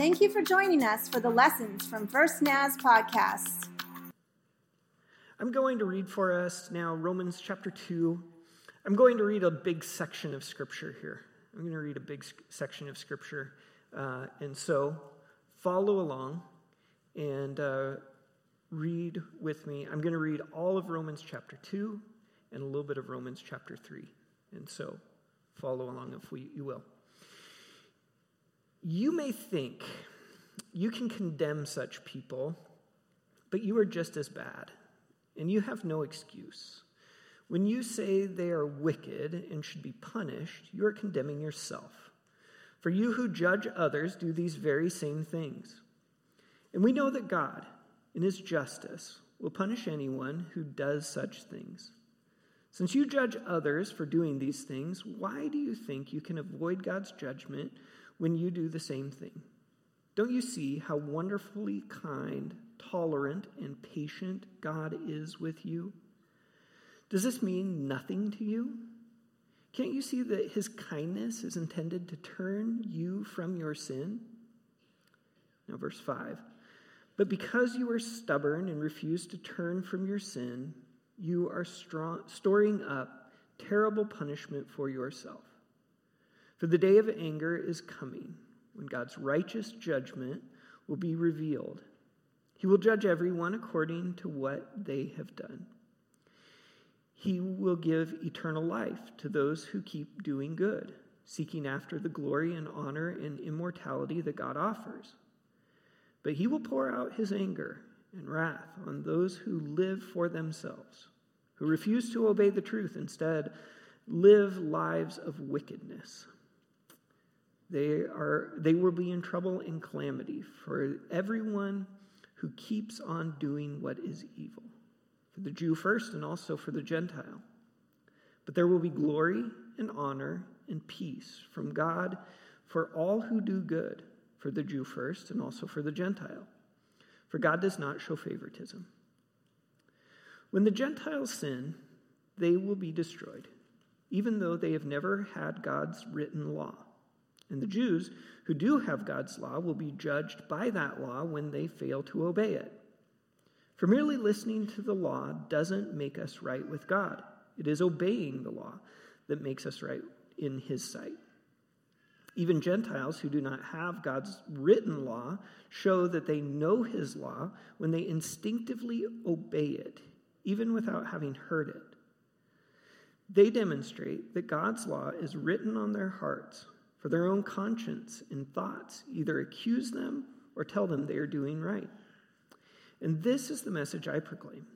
Thank you for joining us for the lessons from First Naz podcast. I'm going to read for us now Romans chapter 2. I'm going to read a big section of scripture here. I'm going to read a big section of scripture. Uh, and so follow along and uh, read with me. I'm going to read all of Romans chapter 2 and a little bit of Romans chapter 3. And so follow along if we, you will. You may think you can condemn such people, but you are just as bad, and you have no excuse. When you say they are wicked and should be punished, you are condemning yourself. For you who judge others do these very same things. And we know that God, in his justice, will punish anyone who does such things. Since you judge others for doing these things, why do you think you can avoid God's judgment when you do the same thing? Don't you see how wonderfully kind, tolerant, and patient God is with you? Does this mean nothing to you? Can't you see that his kindness is intended to turn you from your sin? Now, verse 5. But because you are stubborn and refuse to turn from your sin, you are strong, storing up terrible punishment for yourself. For the day of anger is coming, when God's righteous judgment will be revealed. He will judge everyone according to what they have done. He will give eternal life to those who keep doing good, seeking after the glory and honor and immortality that God offers. But he will pour out his anger and wrath on those who live for themselves, who refuse to obey the truth, instead, live lives of wickedness. They, are, they will be in trouble and calamity for everyone who keeps on doing what is evil, for the Jew first and also for the Gentile. But there will be glory and honor and peace from God for all who do good, for the Jew first and also for the Gentile. For God does not show favoritism. When the Gentiles sin, they will be destroyed, even though they have never had God's written law. And the Jews who do have God's law will be judged by that law when they fail to obey it. For merely listening to the law doesn't make us right with God, it is obeying the law that makes us right in His sight. Even Gentiles who do not have God's written law show that they know His law when they instinctively obey it, even without having heard it. They demonstrate that God's law is written on their hearts for their own conscience and thoughts either accuse them or tell them they are doing right. And this is the message I proclaim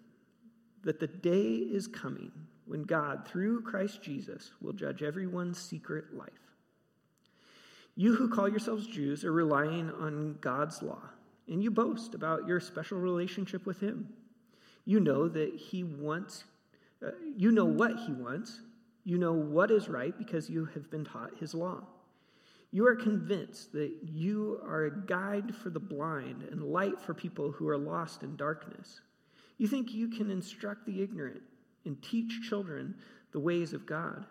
that the day is coming when God, through Christ Jesus, will judge everyone's secret life. You who call yourselves Jews are relying on God's law, and you boast about your special relationship with Him. You know that He wants, uh, you know what He wants, you know what is right because you have been taught His law. You are convinced that you are a guide for the blind and light for people who are lost in darkness. You think you can instruct the ignorant and teach children the ways of God,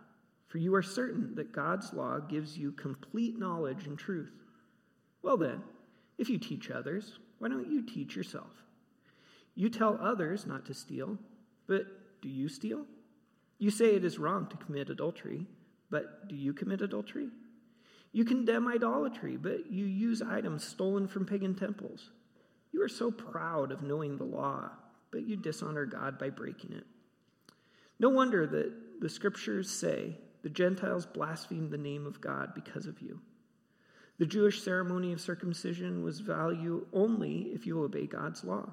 for you are certain that God's law gives you complete knowledge and truth. Well, then, if you teach others, why don't you teach yourself? You tell others not to steal, but do you steal? You say it is wrong to commit adultery, but do you commit adultery? You condemn idolatry, but you use items stolen from pagan temples. You are so proud of knowing the law, but you dishonor God by breaking it. No wonder that the scriptures say the Gentiles blaspheme the name of God because of you. The Jewish ceremony of circumcision was value only if you obey God's law.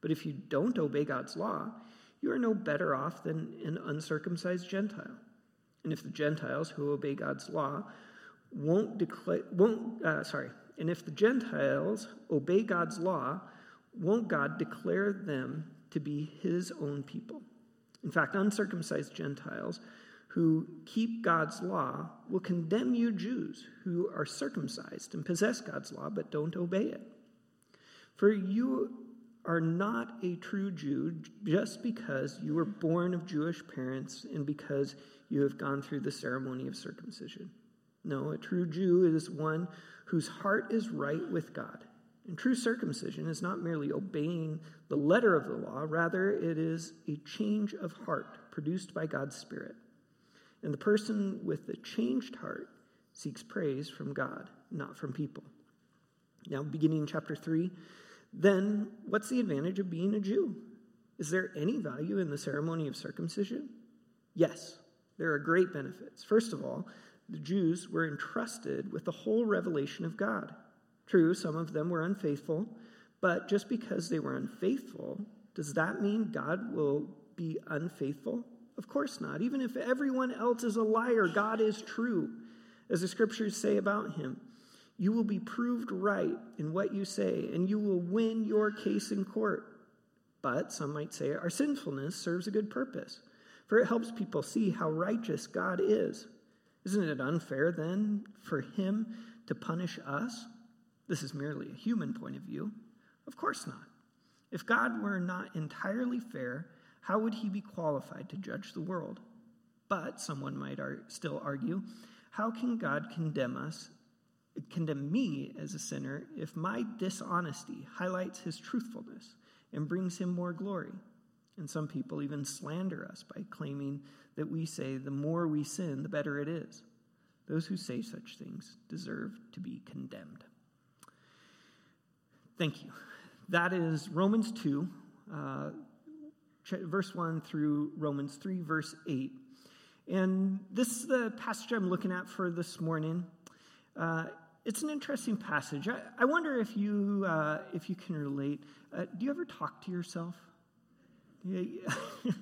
But if you don't obey God's law, you are no better off than an uncircumcised Gentile. And if the Gentiles who obey God's law won't declare, won't, uh, sorry, and if the Gentiles obey God's law, won't God declare them to be his own people? In fact, uncircumcised Gentiles who keep God's law will condemn you Jews who are circumcised and possess God's law but don't obey it. For you are not a true Jew just because you were born of Jewish parents and because you have gone through the ceremony of circumcision. No, a true Jew is one whose heart is right with God. And true circumcision is not merely obeying the letter of the law, rather, it is a change of heart produced by God's Spirit. And the person with the changed heart seeks praise from God, not from people. Now, beginning in chapter 3, then what's the advantage of being a Jew? Is there any value in the ceremony of circumcision? Yes, there are great benefits. First of all, the Jews were entrusted with the whole revelation of God. True, some of them were unfaithful, but just because they were unfaithful, does that mean God will be unfaithful? Of course not. Even if everyone else is a liar, God is true. As the scriptures say about him, you will be proved right in what you say, and you will win your case in court. But some might say our sinfulness serves a good purpose, for it helps people see how righteous God is. Isn't it unfair then for him to punish us? This is merely a human point of view. Of course not. If God were not entirely fair, how would he be qualified to judge the world? But someone might ar- still argue, how can God condemn us, condemn me as a sinner, if my dishonesty highlights his truthfulness and brings him more glory? And some people even slander us by claiming that we say the more we sin, the better it is. Those who say such things deserve to be condemned. Thank you. That is Romans 2, uh, verse 1 through Romans 3, verse 8. And this is the passage I'm looking at for this morning. Uh, it's an interesting passage. I, I wonder if you, uh, if you can relate. Uh, do you ever talk to yourself?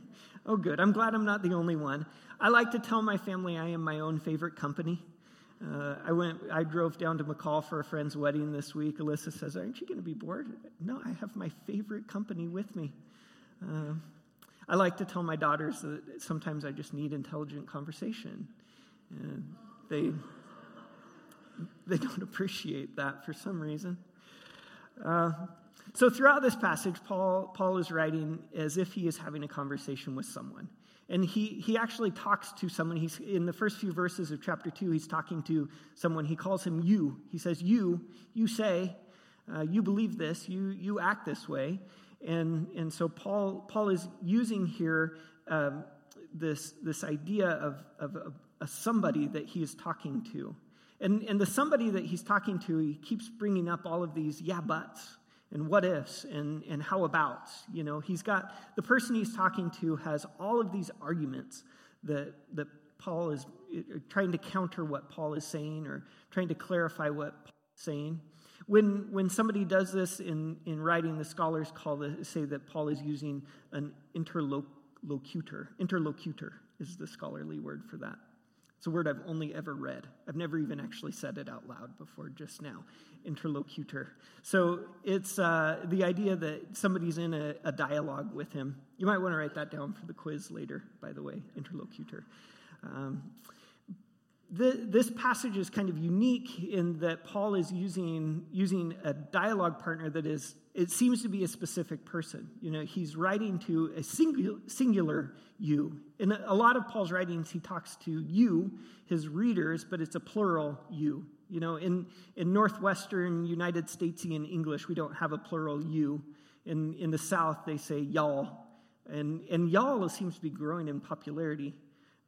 Oh, good. I'm glad I'm not the only one. I like to tell my family I am my own favorite company. Uh, I went. I drove down to McCall for a friend's wedding this week. Alyssa says, "Aren't you going to be bored?" No, I have my favorite company with me. Uh, I like to tell my daughters that sometimes I just need intelligent conversation, and they they don't appreciate that for some reason. So, throughout this passage, Paul, Paul is writing as if he is having a conversation with someone. And he, he actually talks to someone. He's in the first few verses of chapter 2, he's talking to someone. He calls him you. He says, You, you say, uh, you believe this, you, you act this way. And, and so Paul, Paul is using here um, this, this idea of, of a, a somebody that he is talking to. And, and the somebody that he's talking to, he keeps bringing up all of these yeah buts and what ifs and, and how abouts. You know, he's got the person he's talking to has all of these arguments that, that Paul is uh, trying to counter what Paul is saying or trying to clarify what Paul is saying. When, when somebody does this in, in writing, the scholars call this, say that Paul is using an interlocutor. Interlocutor is the scholarly word for that. It's a word I've only ever read. I've never even actually said it out loud before just now. Interlocutor. So it's uh, the idea that somebody's in a, a, dialogue with him. You might want to write that down for the quiz later, by the way, interlocutor. Um, the, this passage is kind of unique in that Paul is using, using a dialogue partner that is, it seems to be a specific person. You know, he's writing to a singular, singular you. In a lot of Paul's writings, he talks to you, his readers, but it's a plural you. You know, in, in Northwestern United Statesian English, we don't have a plural you. In, in the South, they say y'all. And, and y'all seems to be growing in popularity,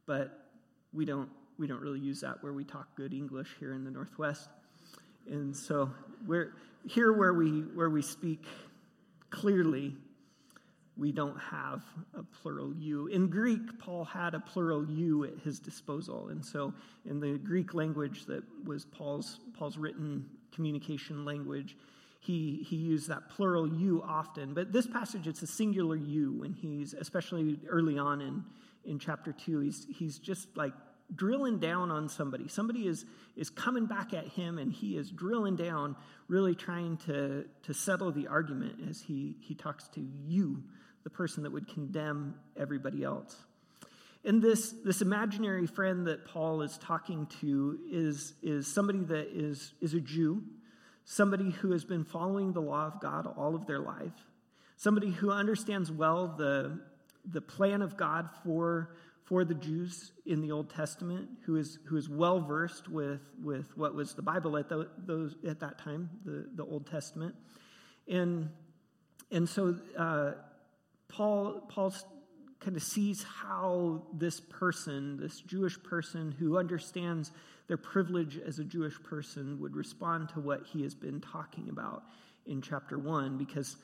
but we don't we don't really use that where we talk good English here in the Northwest. And so we're here where we where we speak clearly, we don't have a plural you. In Greek, Paul had a plural you at his disposal. And so in the Greek language that was Paul's Paul's written communication language, he, he used that plural you often. But this passage, it's a singular you when he's, especially early on in, in chapter two, he's, he's just like drilling down on somebody. Somebody is, is coming back at him, and he is drilling down, really trying to, to settle the argument as he, he talks to you, the person that would condemn everybody else. And this, this imaginary friend that Paul is talking to is, is somebody that is, is a Jew, somebody who has been following the law of God all of their life, somebody who understands well the, the plan of God for for the Jews in the Old Testament, who is, who is well versed with, with what was the Bible at, the, those, at that time, the, the Old Testament. And, and so uh, Paul, Paul kind of sees how this person, this Jewish person who understands their privilege as a Jewish person, would respond to what he has been talking about in chapter 1 because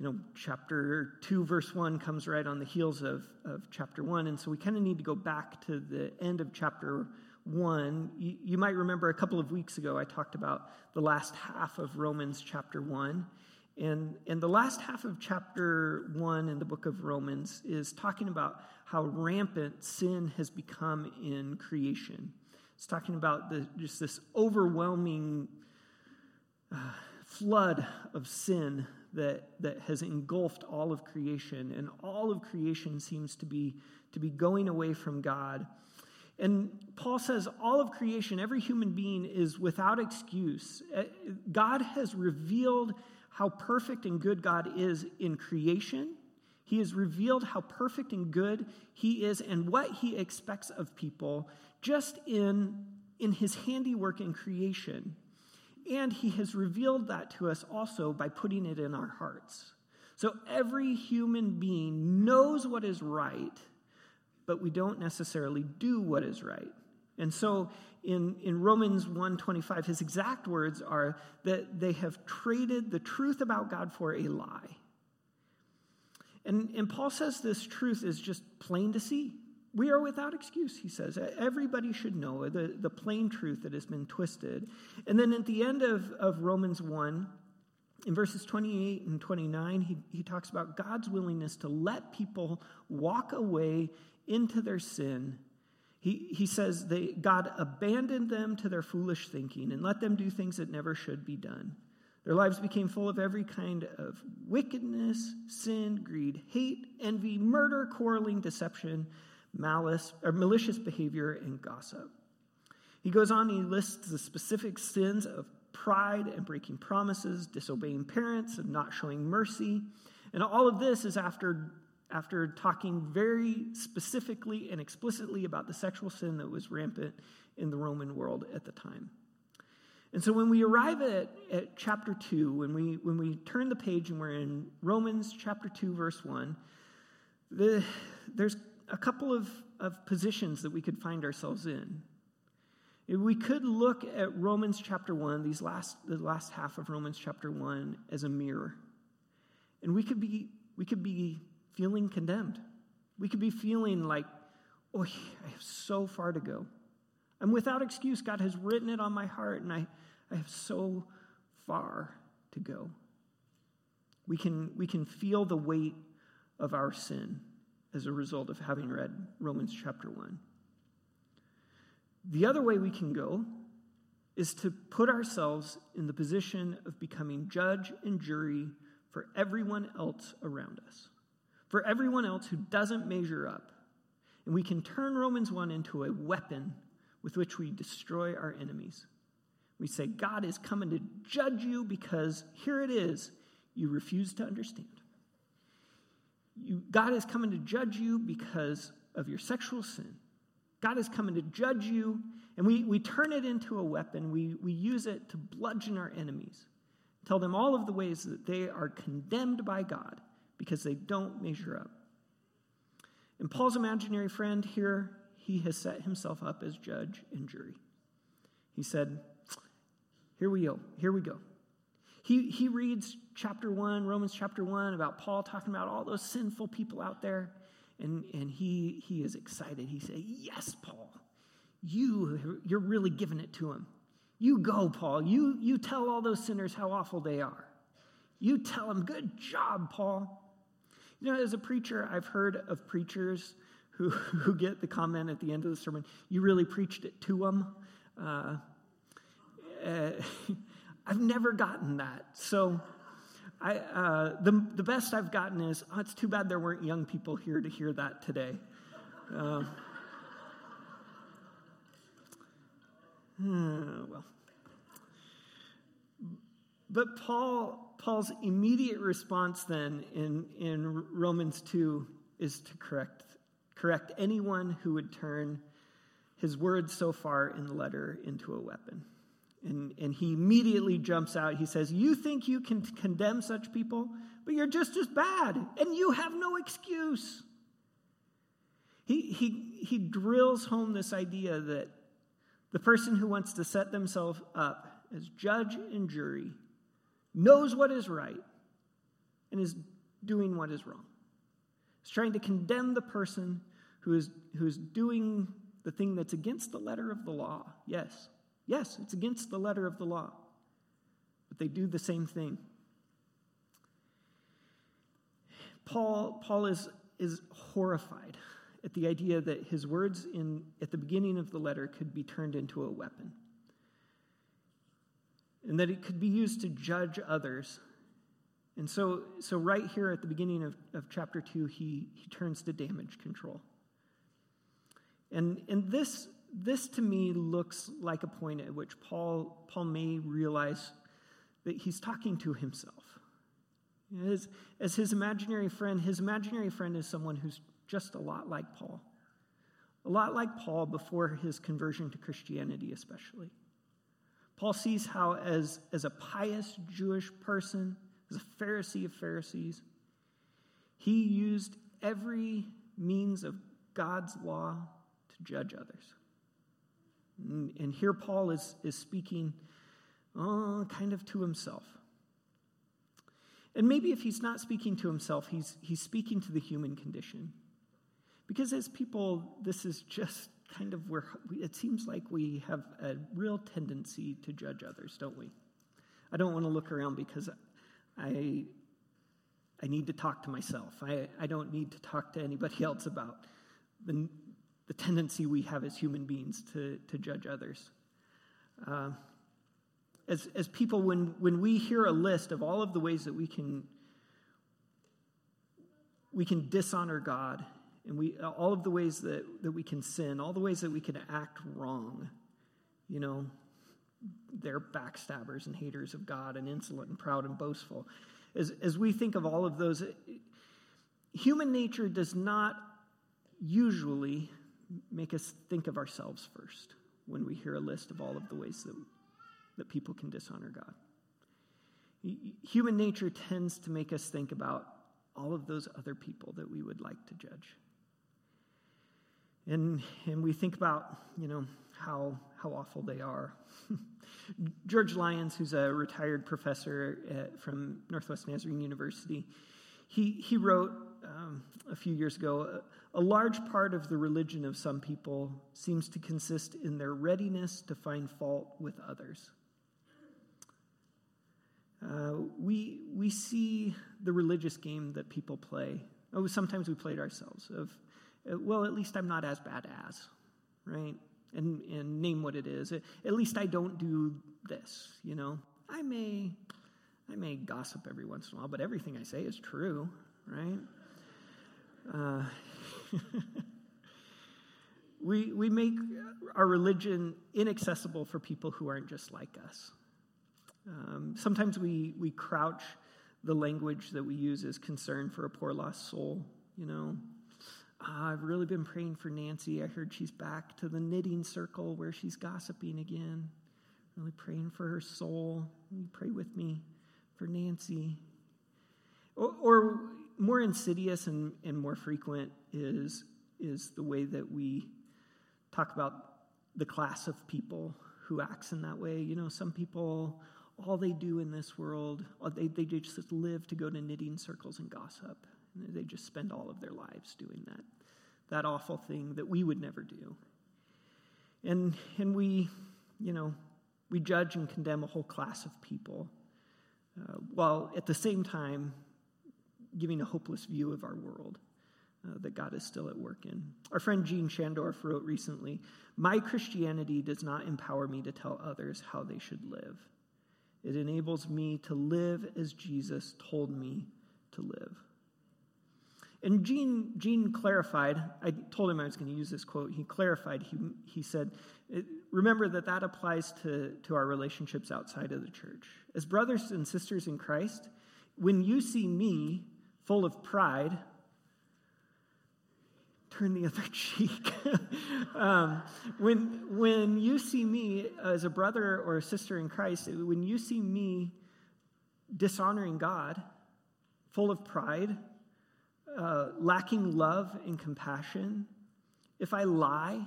you know chapter 2 verse 1 comes right on the heels of, of chapter 1 and so we kind of need to go back to the end of chapter 1 you, you might remember a couple of weeks ago i talked about the last half of romans chapter 1 and, and the last half of chapter 1 in the book of romans is talking about how rampant sin has become in creation. It's talking about the, just this overwhelming uh, flood of sin that, that has engulfed all of creation, and all of creation seems to be, to be going away from God. And Paul says all of creation, every human being, is without excuse. Uh, God has revealed how perfect and good God is in creation. He has revealed how perfect and good He is and what He expects of people just in, in His handiwork in creation. And he has revealed that to us also by putting it in our hearts. So every human being knows what is right, but we don't necessarily do what is right. And so in, in Romans 1:25, his exact words are that they have traded the truth about God for a lie. And, and Paul says this truth is just plain to see. We are without excuse, he says. Everybody should know the, the plain truth that has been twisted. And then at the end of, of Romans 1, in verses 28 and 29, he, he talks about God's willingness to let people walk away into their sin. He, he says they, God abandoned them to their foolish thinking and let them do things that never should be done. Their lives became full of every kind of wickedness, sin, greed, hate, envy, murder, quarreling, deception malice, or malicious behavior, and gossip. He goes on, he lists the specific sins of pride and breaking promises, disobeying parents, and not showing mercy. And all of this is after, after talking very specifically and explicitly about the sexual sin that was rampant in the Roman world at the time. And so when we arrive at, at chapter 2, when we, when we turn the page and we're in Romans chapter 2, verse 1, the, there's a couple of, of positions that we could find ourselves in. We could look at Romans chapter 1, these last, the last half of Romans chapter 1, as a mirror. And we could be, we could be feeling condemned. We could be feeling like, oh, I have so far to go. I'm without excuse. God has written it on my heart, and I, I have so far to go. We can, we can feel the weight of our sin as a result of having read Romans chapter 1. The other way we can go is to put ourselves in the position of becoming judge and jury for everyone else around us, for everyone else who doesn't measure up. And we can turn Romans 1 into a weapon with which we destroy our enemies. We say, God is coming to judge you because here it is, you refuse to understand. You, God is coming to judge you because of your sexual sin. God is coming to judge you, and we, we turn it into a weapon. We, we use it to bludgeon our enemies, tell them all of the ways that they are condemned by God because they don't measure up. And Paul's imaginary friend here, he has set himself up as judge and jury. He said, Here we go, here we go. He, he reads chapter 1, Romans chapter 1, about Paul talking about all those sinful people out there. And, and he, he is excited. He says, Yes, Paul, you, you're really giving it to him. You go, Paul. You, you tell all those sinners how awful they are. You tell them, Good job, Paul. You know, as a preacher, I've heard of preachers who, who get the comment at the end of the sermon, You really preached it to them. Uh, uh, I've never gotten that. So I, uh, the, the best I've gotten is, oh, it's too bad there weren't young people here to hear that today. Uh, hmm, well. But Paul, Paul's immediate response then in, in Romans 2 is to correct, correct anyone who would turn his words so far in the letter into a weapon. And, and he immediately jumps out. He says, You think you can condemn such people, but you're just as bad, and you have no excuse. He, he, he drills home this idea that the person who wants to set themselves up as judge and jury knows what is right and is doing what is wrong. He's trying to condemn the person who is, who is doing the thing that's against the letter of the law. Yes, yes, it's against the letter of the law. But they do the same thing. Paul, Paul is, is horrified at the idea that his words in, at the beginning of the letter could be turned into a weapon. And that it could be used to judge others. And so, so right here at the beginning of, of chapter 2, he, he turns to damage control. And, and this, this to me looks like a point at which Paul, Paul may realize that he's talking to himself. As, as his imaginary friend, his imaginary friend is someone who's just a lot like Paul. A lot like Paul before his conversion to Christianity, especially. Paul sees how, as, as a pious Jewish person, as a Pharisee of Pharisees, he used every means of God's law to judge others. And, and here Paul is, is speaking oh, kind of to himself. And maybe if he's not speaking to himself, he's, he's speaking to the human condition. Because as people, this is just kind of where it seems like we have a real tendency to judge others, don't we? I don't want to look around because I, I need to talk to myself. I, I don't need to talk to anybody else about the, the tendency we have as human beings to, to judge others. Uh, as, as people, when, when we hear a list of all of the ways that we can, we can dishonor God and we, all of the ways that, that we can sin, all the ways that we can act wrong, you know, they're backstabbers and haters of God and insolent and proud and boastful. As, as we think of all of those, human nature does not usually make us think of ourselves first when we hear a list of all of the ways that, that people can dishonor God. Human nature tends to make us think about all of those other people that we would like to judge. And, and we think about, you know, how, how awful they are. George Lyons, who's a retired professor at, from Northwest Nazarene University, he, he wrote um, a few years ago a, large part of the religion of some people seems to consist in their readiness to find fault with others. Uh, we, we see the religious game that people play. Oh, sometimes we play it ourselves of uh, well, at least I'm not as bad as, right? And, and name what it is. At least I don't do this, you know? I may, I may gossip every once in a while, but everything I say is true, right? Uh, we, we make our religion inaccessible for people who aren't just like us. Um, sometimes we, we crouch the language that we use as concern for a poor lost soul, you know? Ah, I've really been praying for Nancy. I heard she's back to the knitting circle where she's gossiping again. Really praying for her soul. You pray with me for Nancy. Or, or more insidious and, and more frequent is, is the way that we talk about the class of people who acts in that way. You know, some people, all they do in this world, they, they just live to go to knitting circles and gossip. They just spend all of their lives doing that, that awful thing that we would never do. And, and we, you know, we judge and condemn a whole class of people, uh, while at the same time giving a hopeless view of our world uh, that God is still at work in. Our friend Gene Shandorf wrote recently My Christianity does not empower me to tell others how they should live, it enables me to live as Jesus told me to live. And Gene, Gene clarified, I told him I was going to use this quote. He clarified, he, he said, Remember that that applies to, to our relationships outside of the church. As brothers and sisters in Christ, when you see me full of pride, turn the other cheek. um, when, when you see me as a brother or a sister in Christ, when you see me dishonoring God, full of pride, uh, lacking love and compassion, if I lie,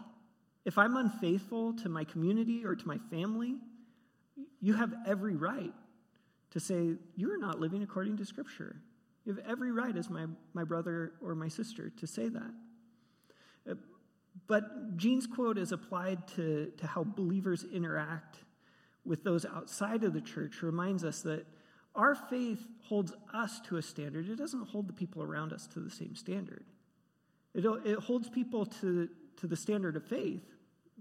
if I'm unfaithful to my community or to my family, you have every right to say, You are not living according to Scripture. You have every right as my, my brother or my sister to say that. But Gene's quote is applied to, to how believers interact with those outside of the church reminds us that our faith holds us to a standard. It doesn't hold the people around us to the same standard. It, it holds people to, to the standard of faith.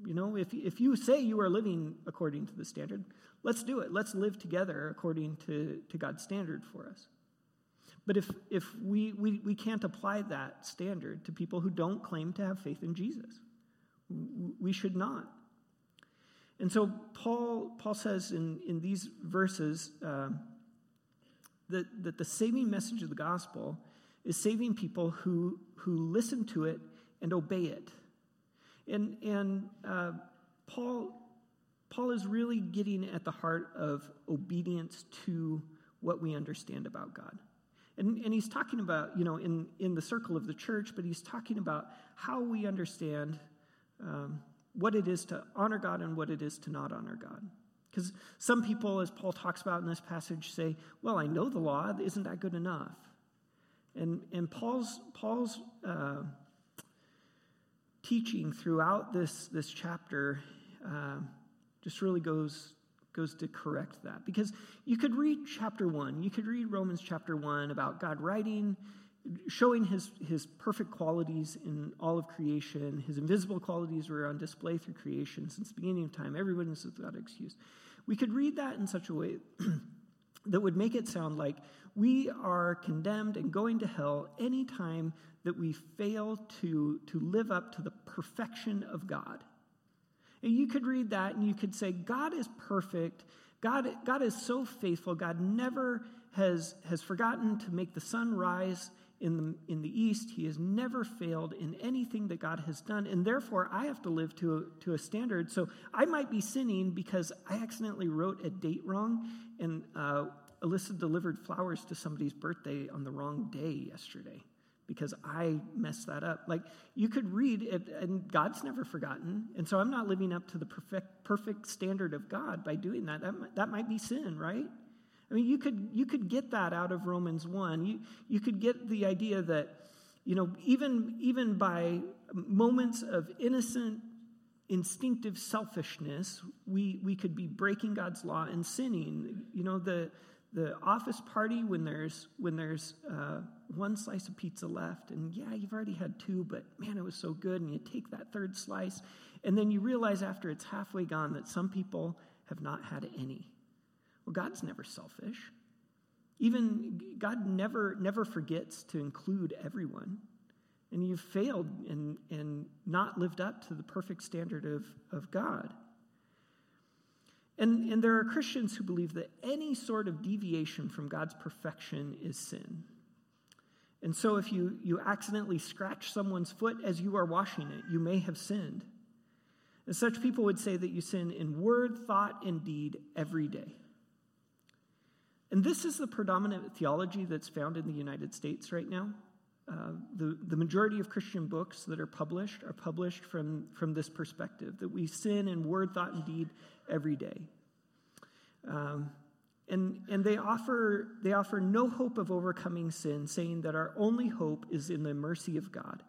You know, if, if you say you are living according to the standard, let's do it. Let's live together according to, to God's standard for us. But if, if we, we, we can't apply that standard to people who don't claim to have faith in Jesus, we should not. And so Paul, Paul says in, in these verses uh, that, that the saving message of the gospel is saving people who, who listen to it and obey it. And, and uh, Paul, Paul is really getting at the heart of obedience to what we understand about God. And, and he's talking about, you know, in, in the circle of the church, but he's talking about how we understand um, what it is to honor God and what it is to not honor God. Because some people, as Paul talks about in this passage, say, well, I know the law, isn't that good enough? And, and Paul's, Paul's uh, teaching throughout this, this chapter uh, just really goes goes to correct that. Because you could read chapter one, you could read Romans chapter one about God writing, showing his, his perfect qualities in all of creation. His invisible qualities were on display through creation since the beginning of time. Everybody is without excuse. We could read that in such a way that would make it sound like we are condemned and going to hell anytime that we fail to, to live up to the perfection of God. And you could read that and you could say, God is perfect. God, God is so faithful. God never has, has forgotten to make the sun rise in the, in the east. He has never failed in anything that God has done. And therefore, I have to live to a, to a standard. So I might be sinning because I accidentally wrote a date wrong. And uh, Alyssa delivered flowers to somebody's birthday on the wrong day yesterday because I messed that up. Like you could read it, and God's never forgotten. And so I'm not living up to the perfect, perfect standard of God by doing that. That, that might be sin, right? I mean, you could, you could get that out of Romans 1. You, you could get the idea that, you know, even, even by moments of innocent, instinctive selfishness, we, we could be breaking God's law and sinning. You know, the, the office party when there's when there's uh, one slice of pizza left and yeah you've already had two but man it was so good and you take that third slice and then you realize after it's halfway gone that some people have not had any. Well god's never selfish. Even god never never forgets to include everyone. And you've failed and and not lived up to the perfect standard of of god and, and there are Christians who believe that any sort of deviation from God's perfection is sin. And so if you, you accidentally scratch someone's foot as you are washing it, you may have sinned. And such people would say that you sin in word, thought, and deed every day. And this is the predominant theology that's found in the United States right now. Uh, the, the majority of Christian books that are published are published from, from this perspective that we sin in word, thought, and deed every day. Um, and and they, offer, they offer no hope of overcoming sin, saying that our only hope is in the mercy of God.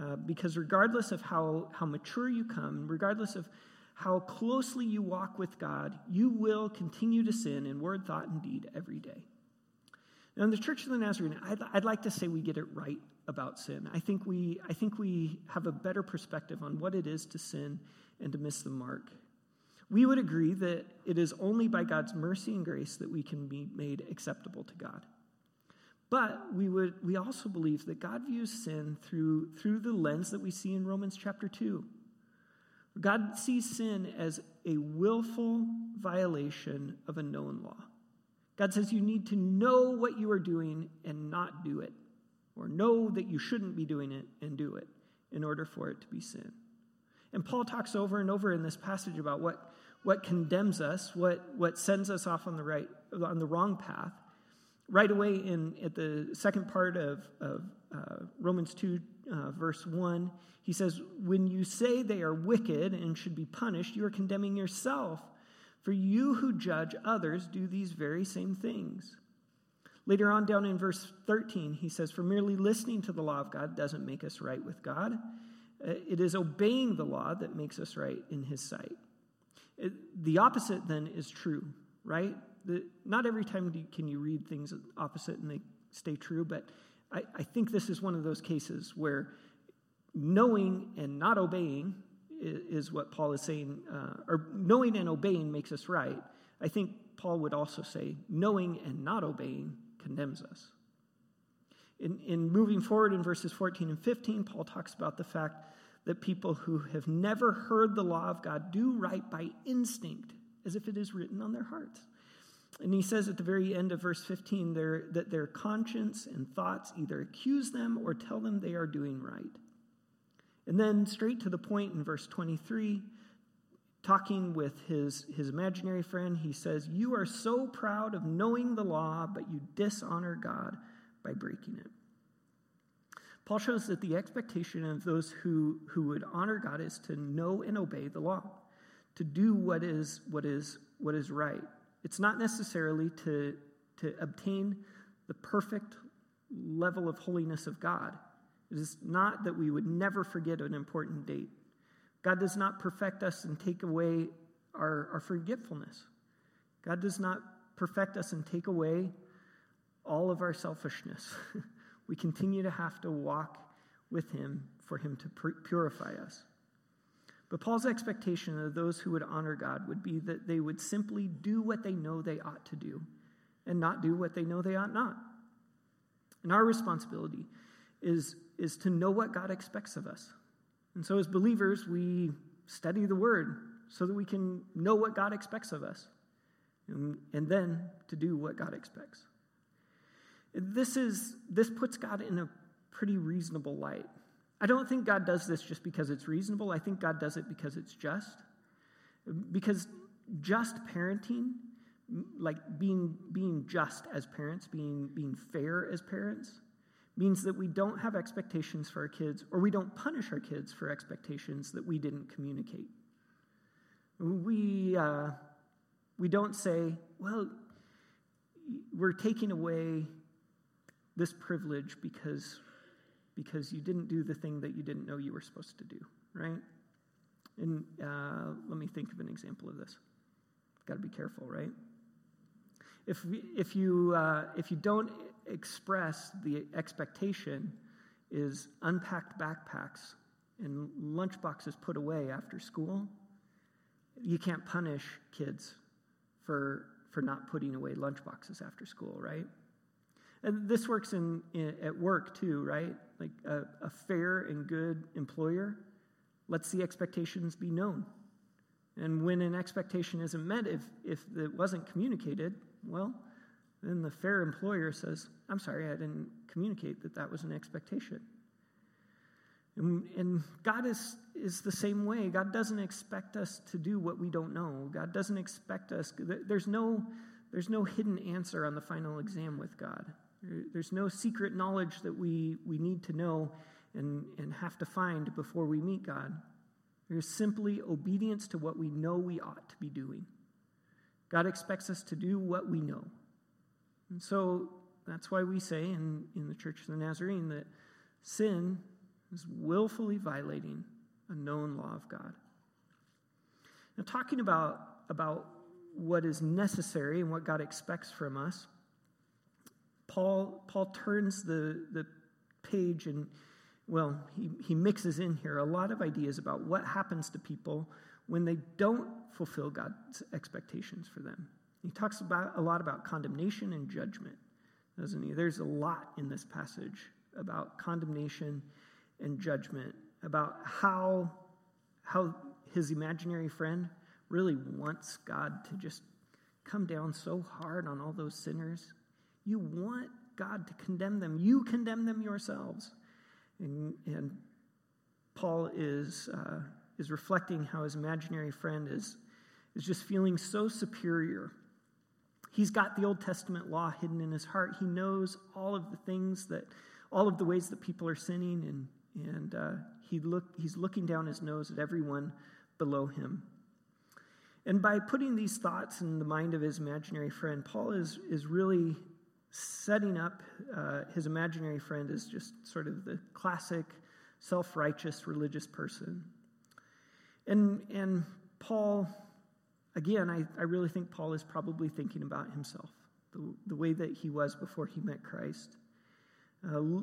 Uh, because regardless of how, how mature you come, regardless of how closely you walk with God, you will continue to sin in word, thought, and deed every day. Now, in the Church of the Nazarene, I'd, I'd like to say we get it right about sin. I think, we, I think we have a better perspective on what it is to sin and to miss the mark. We would agree that it is only by God's mercy and grace that we can be made acceptable to God. But we, would, we also believe that God views sin through, through the lens that we see in Romans chapter 2. God sees sin as a willful violation of a known law. God says you need to know what you are doing and not do it, or know that you shouldn't be doing it and do it. in order for it to be sin. And Paul talks over and over in this passage about what, what condemns us, what, what sends us off on the right on the wrong path. Right away in at the second part of, of uh, Romans 2, uh, verse 1, he says, When you say they are wicked and should be punished, you are condemning yourself. For you who judge others do these very same things. Later on, down in verse 13, he says, For merely listening to the law of God doesn't make us right with God. Uh, it is obeying the law that makes us right in his sight. It, the opposite then is true, right? The, not every time you, can you read things opposite and they stay true, but I, I think this is one of those cases where knowing and not obeying is, what Paul is saying, uh, or knowing and obeying makes us right. I think Paul would also say knowing and not obeying condemns us. In, in moving forward in verses 14 and 15, Paul talks about the fact that people who have never heard the law of God do right by instinct, as if it is written on their hearts. And he says at the very end of verse 15 there, that their conscience and thoughts either accuse them or tell them they are doing right. And then, straight to the point in verse 23, talking with his, his imaginary friend, he says, You are so proud of knowing the law, but you dishonor God by breaking it. Paul shows that the expectation of those who, who would honor God is to know and obey the law, to do what is, what is, what is right. It's not necessarily to, to obtain the perfect level of holiness of God. It is not that we would never forget an important date. God does not perfect us and take away our, our forgetfulness. God does not perfect us and take away all of our selfishness. we continue to have to walk with Him for Him to purify us. But Paul's expectation of those who would honor God would be that they would simply do what they know they ought to do and not do what they know they ought not. And our responsibility is, is to know what God expects of us. And so, as believers, we study the Word so that we can know what God expects of us and, and then to do what God expects. This, is, this puts God in a pretty reasonable light. I don't think God does this just because it's reasonable. I think God does it because it's just. Because just parenting, like being, being just as parents, being, being fair as parents, means that we don't have expectations for our kids or we don't punish our kids for expectations that we didn't communicate. We, uh, we don't say, well, we're taking away this privilege because, because you didn't do the thing that you didn't know you were supposed to do, right? And uh, let me think of an example of this. Got to be careful, right? If, if, you, uh, if you don't express the expectation is unpacked backpacks and lunchboxes put away after school, you can't punish kids for, for not putting away lunchboxes after school, right? And this works in, in at work too, right? Like a, a fair and good employer lets the expectations be known. And when an expectation isn't met, if, if it wasn't communicated, well, then the fair employer says, I'm sorry, I didn't communicate that that was an expectation. And, and, God is, is the same way. God doesn't expect us to do what we don't know. God doesn't expect us, there's no, there's no hidden answer on the final exam with God. There's no secret knowledge that we, we need to know and, and have to find before we meet God. There's simply obedience to what we know we ought to be doing. God expects us to do what we know. And so that's why we say in, in the Church of the Nazarene that sin is willfully violating a known law of God. Now, talking about, about what is necessary and what God expects from us, Paul, Paul turns the, the page and, well, he, he mixes in here a lot of ideas about what happens to people when they don't fulfill God's expectations for them. He talks about a lot about condemnation and judgment, doesn't he? There's a lot in this passage about condemnation and judgment, about how, how his imaginary friend really wants God to just come down so hard on all those sinners. You want God to condemn them. You condemn them yourselves. And, and Paul is, uh, is reflecting how his imaginary friend is, is just feeling so superior. He's got the Old Testament law hidden in his heart. He knows all of the things that, all of the ways that people are sinning, and, and uh, he look, he's looking down his nose at everyone below him. And by putting these thoughts in the mind of his imaginary friend, Paul is, is really setting up uh, his imaginary friend as just sort of the classic self righteous religious person. And, and Paul, again, I, I really think Paul is probably thinking about himself, the, the way that he was before he met Christ. Uh,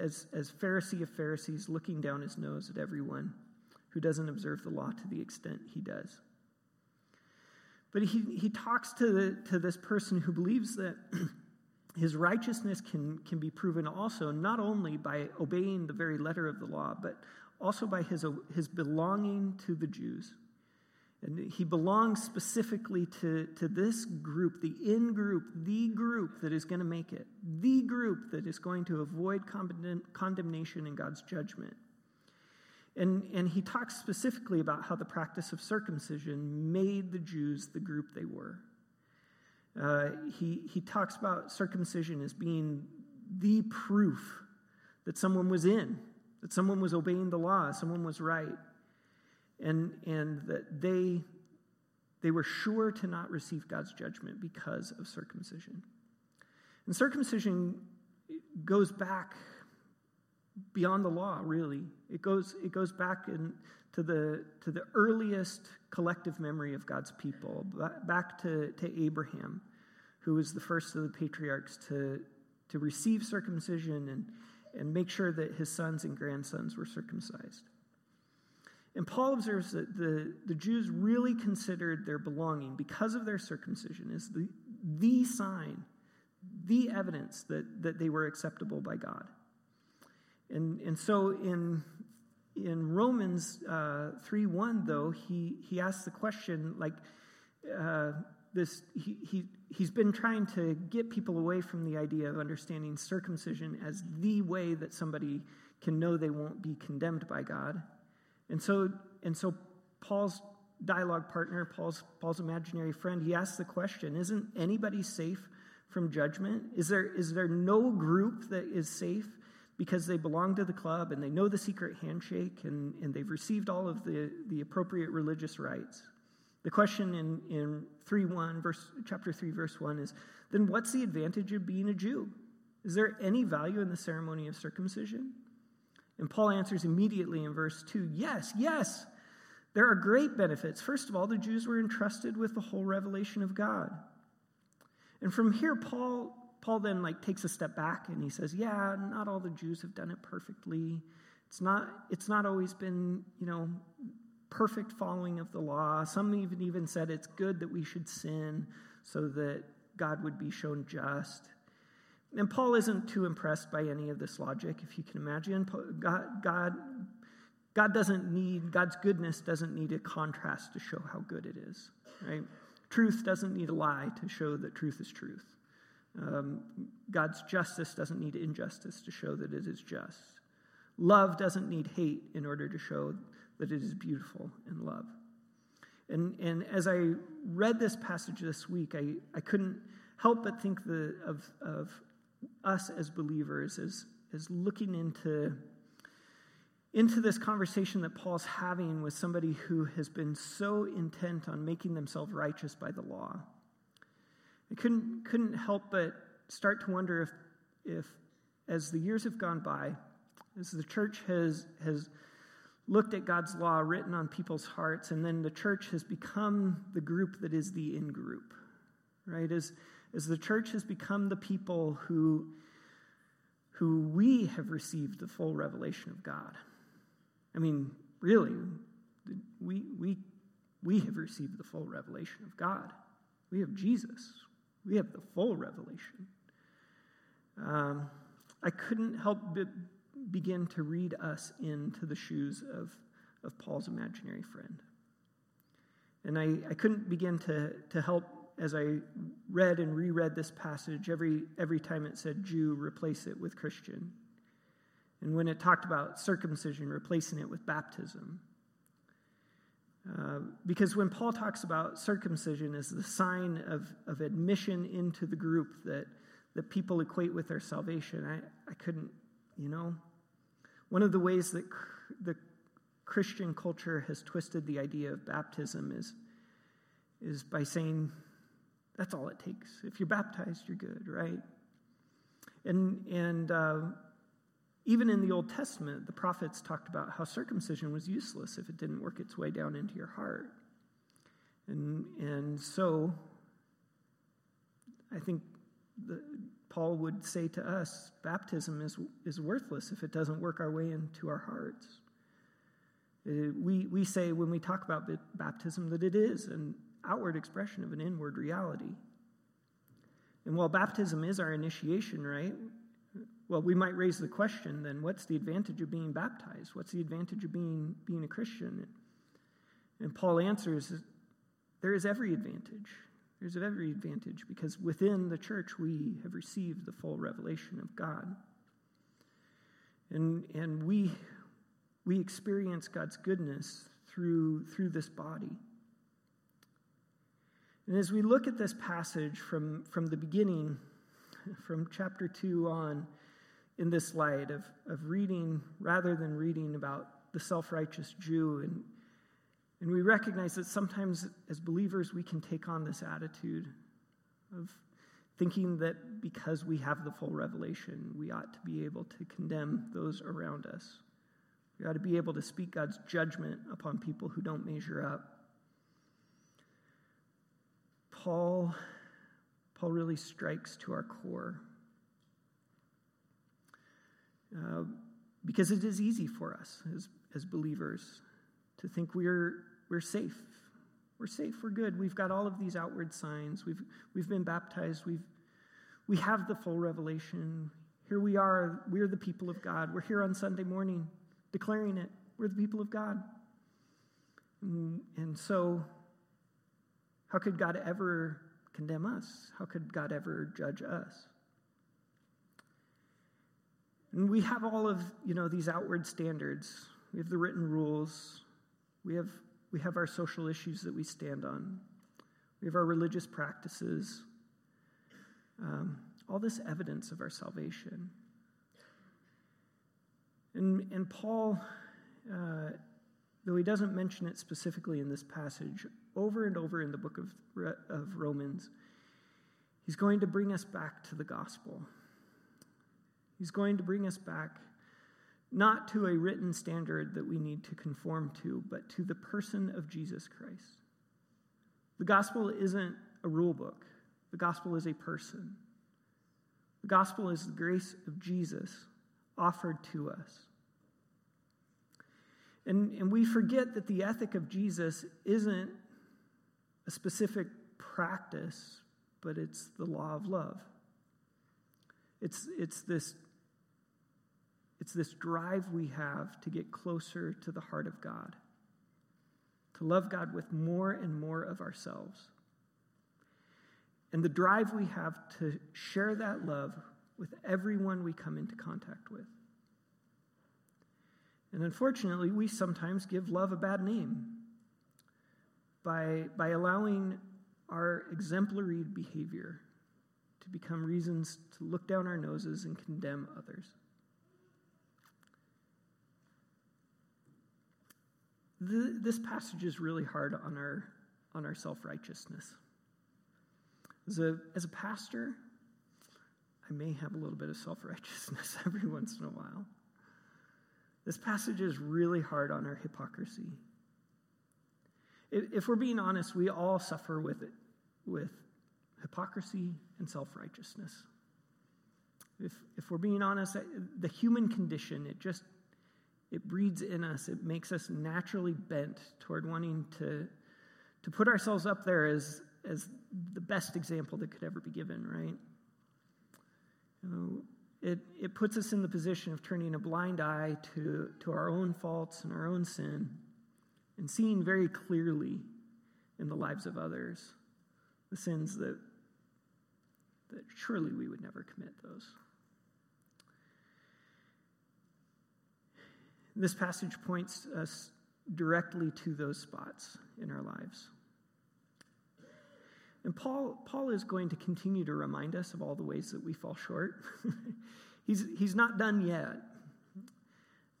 as, as Pharisee of Pharisees, looking down his nose at everyone who doesn't observe the law to the extent he does. But he, he talks to, the, to this person who believes that his righteousness can, can be proven also not only by obeying the very letter of the law, but also by his, his belonging to the Jews. And he belongs specifically to, to this group, the in group, the group that is going to make it, the group that is going to avoid condemnation in God's judgment. And, and he talks specifically about how the practice of circumcision made the Jews the group they were. Uh, he, he talks about circumcision as being the proof that someone was in, that someone was obeying the law, someone was right, and, and that they, they were sure to not receive God's judgment because of circumcision. And circumcision goes back beyond the law, really. It goes, it goes back in, to, the, to the earliest collective memory of God's people, back to, to Abraham, who was the first of the patriarchs to, to receive circumcision and, and make sure that his sons and grandsons were circumcised. And Paul observes that the, the Jews really considered their belonging because of their circumcision as the, the sign, the evidence that, that they were acceptable by God. And, and so in, in Romans uh, 3 1, though, he, he asks the question like, uh, this, he, he, he's been trying to get people away from the idea of understanding circumcision as the way that somebody can know they won't be condemned by God. And so, and so Paul's dialogue partner, Paul's, Paul's imaginary friend, he asks the question Isn't anybody safe from judgment? Is there, is there no group that is safe because they belong to the club and they know the secret handshake and, and they've received all of the, the appropriate religious rites. The question in, in 3 1, verse, chapter 3, verse 1 is then what's the advantage of being a Jew? Is there any value in the ceremony of circumcision? And Paul answers immediately in verse 2 yes, yes, there are great benefits. First of all, the Jews were entrusted with the whole revelation of God. And from here, Paul Paul then like takes a step back and he says, "Yeah, not all the Jews have done it perfectly. It's not it's not always been, you know, perfect following of the law. Some even even said it's good that we should sin so that God would be shown just." And Paul isn't too impressed by any of this logic, if you can imagine. God, God, God doesn't need, God's goodness doesn't need a contrast to show how good it is, right? Truth doesn't need a lie to show that truth is truth. Um, God's justice doesn't need injustice to show that it is just. Love doesn't need hate in order to show that it is beautiful in love. And, and as I read this passage this week, I, I couldn't help but think the, of, of us as believers as, as looking into, into this conversation that Paul's having with somebody who has been so intent on making themselves righteous by the law I couldn't, couldn't help but start to wonder if, if, as the years have gone by, as the church has, has looked at God's law written on people's hearts, and then the church has become the group that is the in group, right? As, as the church has become the people who, who we have received the full revelation of God. I mean, really, we, we, we have received the full revelation of God. We have Jesus. We have the full revelation. Um, I couldn't help but begin to read us into the shoes of, of Paul's imaginary friend. And I, I couldn't begin to, to help as I read and reread this passage every, every time it said Jew, replace it with Christian. and when it talked about circumcision, replacing it with baptism. Uh, because when Paul talks about circumcision as the sign of, of admission into the group that, that people equate with their salvation, I, I couldn't, you know. One of the ways that cr- the Christian culture has twisted the idea of baptism is, is by saying, that's all it takes. If you're baptized, you're good, right? And, and uh, even in the Old Testament, the prophets talked about how circumcision was useless if it didn't work its way down into your heart. And, and so I think the, Paul would say to us baptism is, is worthless if it doesn't work our way into our hearts. Uh, we, we say when we talk about baptism that it is an outward expression of an inward reality. And while baptism is our initiation, right? Well, we might raise the question then what's the advantage of being baptized? What's the advantage of being, being a Christian? And Paul answers there is every advantage. There's every advantage because within the church we have received the full revelation of God. And, and we, we experience God's goodness through, through this body. And as we look at this passage from, from the beginning, from chapter 2 on, in this light of, of reading rather than reading about the self righteous Jew. And, and we recognize that sometimes as believers we can take on this attitude of thinking that because we have the full revelation, we ought to be able to condemn those around us. We ought to be able to speak God's judgment upon people who don't measure up. Paul, Paul really strikes to our core. Uh, because it is easy for us as, as believers to think we're, we're safe. We're safe, we're good. We've got all of these outward signs. We've, we've been baptized. We've, we have the full revelation. Here we are. We're the people of God. We're here on Sunday morning declaring it. We're the people of God. And, and so, how could God ever condemn us? How could God ever judge us? And we have all of, you know, these outward standards. We have the written rules. We have, we have our social issues that we stand on. We have our religious practices. Um, all this evidence of our salvation. And, and Paul, uh, though he doesn't mention it specifically in this passage, over and over in the book of, of Romans, he's going to bring us back to the gospel. He's going to bring us back not to a written standard that we need to conform to, but to the person of Jesus Christ. The gospel isn't a rule book, the gospel is a person. The gospel is the grace of Jesus offered to us. And, and we forget that the ethic of Jesus isn't a specific practice, but it's the law of love. It's, it's this it's this drive we have to get closer to the heart of God, to love God with more and more of ourselves. And the drive we have to share that love with everyone we come into contact with. And unfortunately, we sometimes give love a bad name by, by allowing our exemplary behavior to become reasons to look down our noses and condemn others. The, this passage is really hard on our, on our self righteousness. As a, as a pastor, I may have a little bit of self righteousness every once in a while. This passage is really hard on our hypocrisy. If we're being honest, we all suffer with it, with hypocrisy and self righteousness. If, if we're being honest, the human condition, it just it breeds in us, it makes us naturally bent toward wanting to, to put ourselves up there as, as the best example that could ever be given, right? You know, it, it puts us in the position of turning a blind eye to, to our own faults and our own sin and seeing very clearly in the lives of others the sins that, that surely we would never commit those. This passage points us directly to those spots in our lives. And Paul, Paul is going to continue to remind us of all the ways that we fall short. he's, he's not done yet.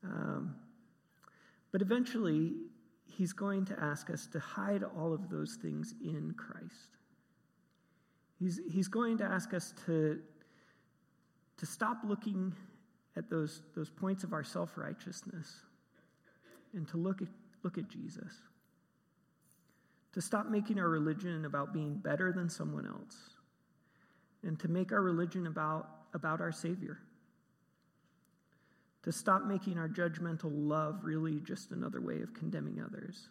Um, but eventually, he's going to ask us to hide all of those things in Christ. He's, he's going to ask us to, to stop looking at those, those points of our self righteousness and to look at, look at Jesus to stop making our religion about being better than someone else, and to make our religion about, about our Savior. To stop making our judgmental love really just another way of condemning others,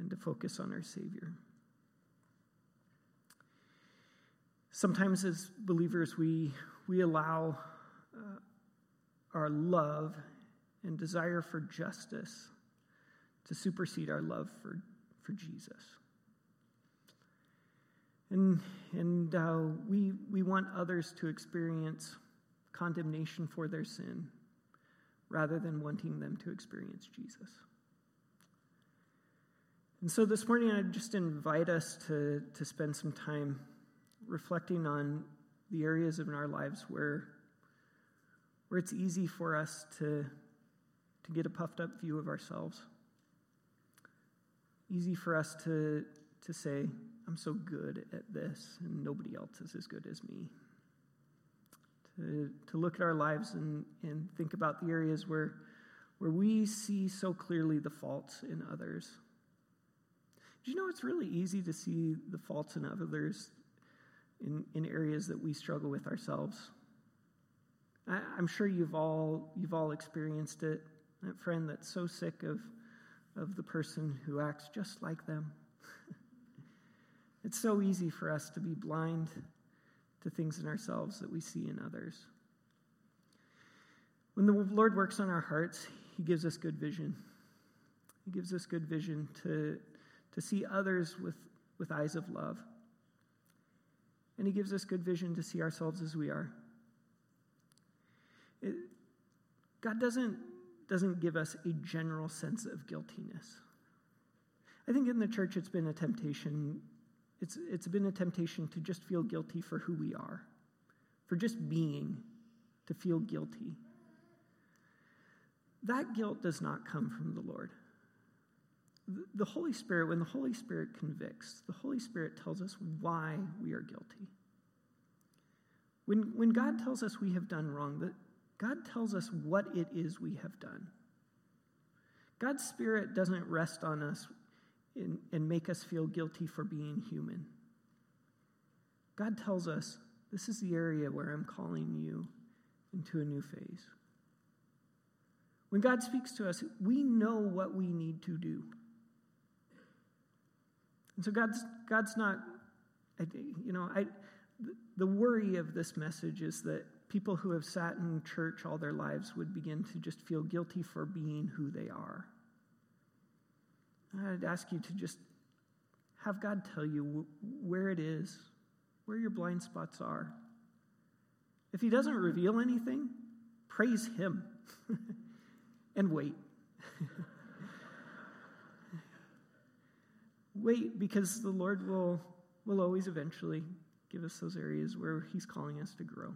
and to focus on our Savior. Sometimes, as believers, we, we allow uh, our love and desire for justice to supersede our love for for Jesus. And, and uh, we, we want others to experience condemnation for their sin rather than wanting them to experience Jesus. And so this morning, I just invite us to, to spend some time reflecting on the areas in our lives where, where it's easy for us to, to get a puffed up view of ourselves easy for us to, to say, I'm so good at this, and nobody else is as good as me. To, to look at our lives and, and think about the areas where, where we see so clearly the faults in others. Do you know it's really easy to see the faults in others in, in areas that we struggle with ourselves? I'm sure you've all, you've all experienced it. That friend that's so sick of of the person who acts just like them. it's so easy for us to be blind to things in ourselves that we see in others. When the Lord works on our hearts, He gives us good vision. He gives us good vision to, to see others with, with eyes of love. And He gives us good vision to see ourselves as we are. It, God doesn't doesn't give us a general sense of guiltiness. I think in the church it's been a temptation. It's, it's been a temptation to just feel guilty for who we are, for just being, to feel guilty. That guilt does not come from the Lord. The Holy Spirit, when the Holy Spirit convicts, the Holy Spirit tells us why we are guilty. When, when God tells us we have done wrong, the, God tells us what it is we have done. God's Spirit doesn't rest on us in, and make us feel guilty for being human. God tells us, This is the area where I'm calling you into a new phase. When God speaks to us, we know what we need to do. And so God's, God's not, you know, I, the worry of this message is that people who have sat in church all their lives would begin to just feel guilty for being who they are. I'd ask you to just have God tell you where it is, where your blind spots are. If He doesn't reveal anything, praise Him and wait. wait because the Lord will, will always eventually give us those areas where He's calling us to grow.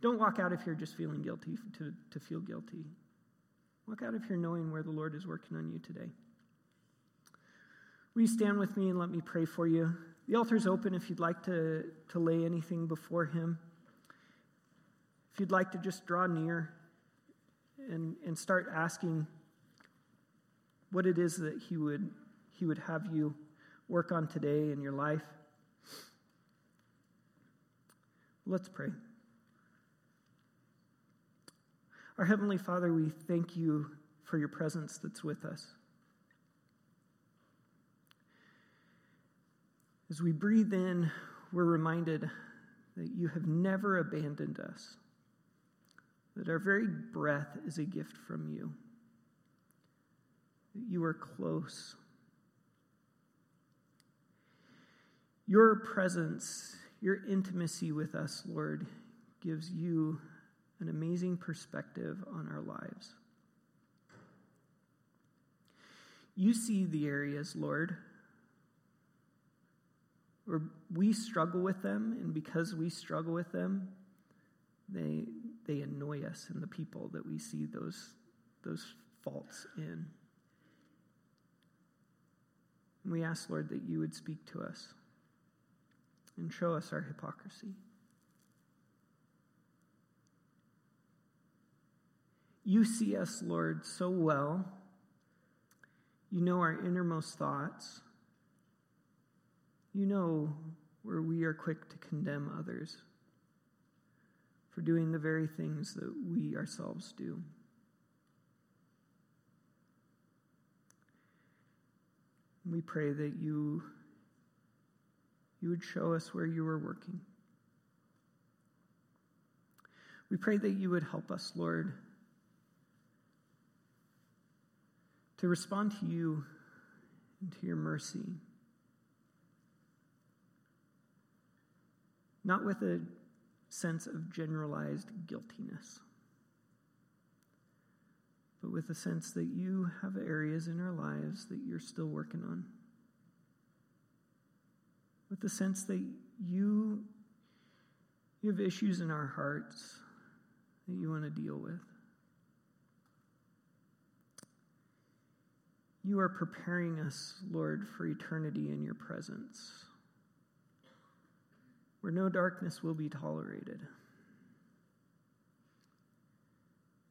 Don't walk out of here just feeling guilty to, to feel guilty. Walk out of here knowing where the Lord is working on you today. Will you stand with me and let me pray for you? The altar is open if you'd like to, to lay anything before Him. If you'd like to just draw near and, and start asking what it is that He would, he would have you work on today in your life. Let's pray. Our Heavenly Father, we thank you for your presence that's with us. As we breathe in, we're reminded that you have never abandoned us, that our very breath is a gift from you, that you are close. Your presence, your intimacy with us, Lord, gives you an amazing perspective on our lives. You see the areas, Lord, where we struggle with them, and because we struggle with them, they, they annoy us and the people that we see those, those faults in. And we ask, Lord, that you would speak to us and show us our hypocrisy. You see us, Lord, so well. You know our innermost thoughts. You know where we are quick to condemn others for doing the very things that we ourselves do. We pray that you, you would show us where you are working. We pray that you would help us, Lord, to respond to you and to your mercy. Not with a sense of generalized guiltiness, but with a sense that you have areas in our lives that you're still working on. With the sense that you, you have issues in our hearts that you want to deal with. You are preparing us, Lord, for eternity in your presence, where no darkness will be tolerated.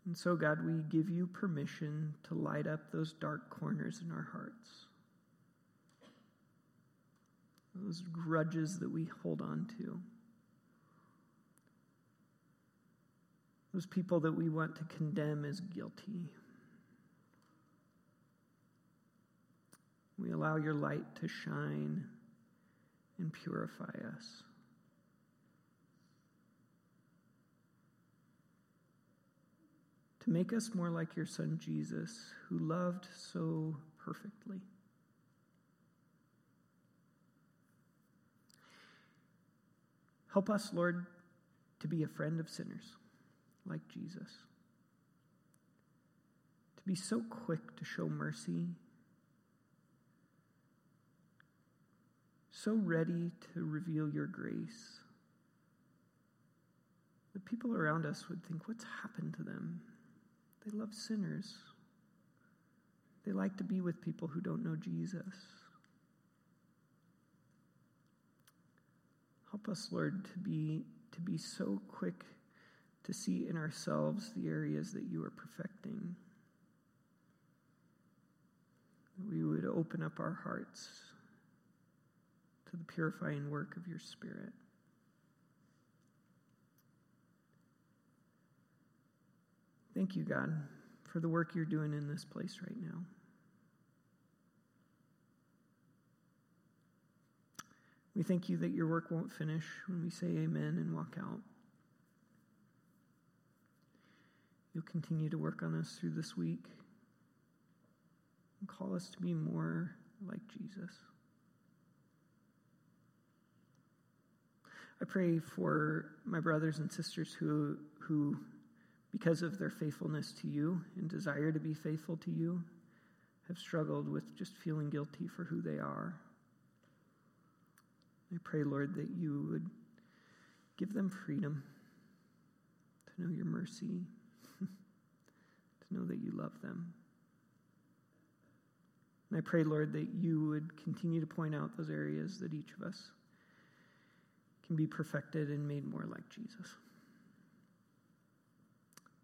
And so, God, we give you permission to light up those dark corners in our hearts, those grudges that we hold on to, those people that we want to condemn as guilty. We allow your light to shine and purify us. To make us more like your son Jesus, who loved so perfectly. Help us, Lord, to be a friend of sinners like Jesus. To be so quick to show mercy so ready to reveal your grace. The people around us would think, what's happened to them? They love sinners. They like to be with people who don't know Jesus. Help us, Lord, to be, to be so quick to see in ourselves the areas that you are perfecting. We would open up our hearts to the purifying work of your Spirit. Thank you, God, for the work you're doing in this place right now. We thank you that your work won't finish when we say amen and walk out. You'll continue to work on us through this week and call us to be more like Jesus. I pray for my brothers and sisters who, who, because of their faithfulness to you and desire to be faithful to you, have struggled with just feeling guilty for who they are. I pray, Lord, that you would give them freedom to know your mercy, to know that you love them. And I pray, Lord, that you would continue to point out those areas that each of us can be perfected and made more like Jesus.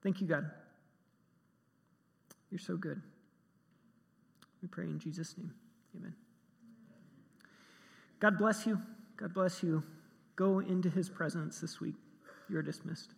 Thank you, God. You're so good. We pray in Jesus' name. Amen. God bless you. God bless you. Go into his presence this week. You're dismissed.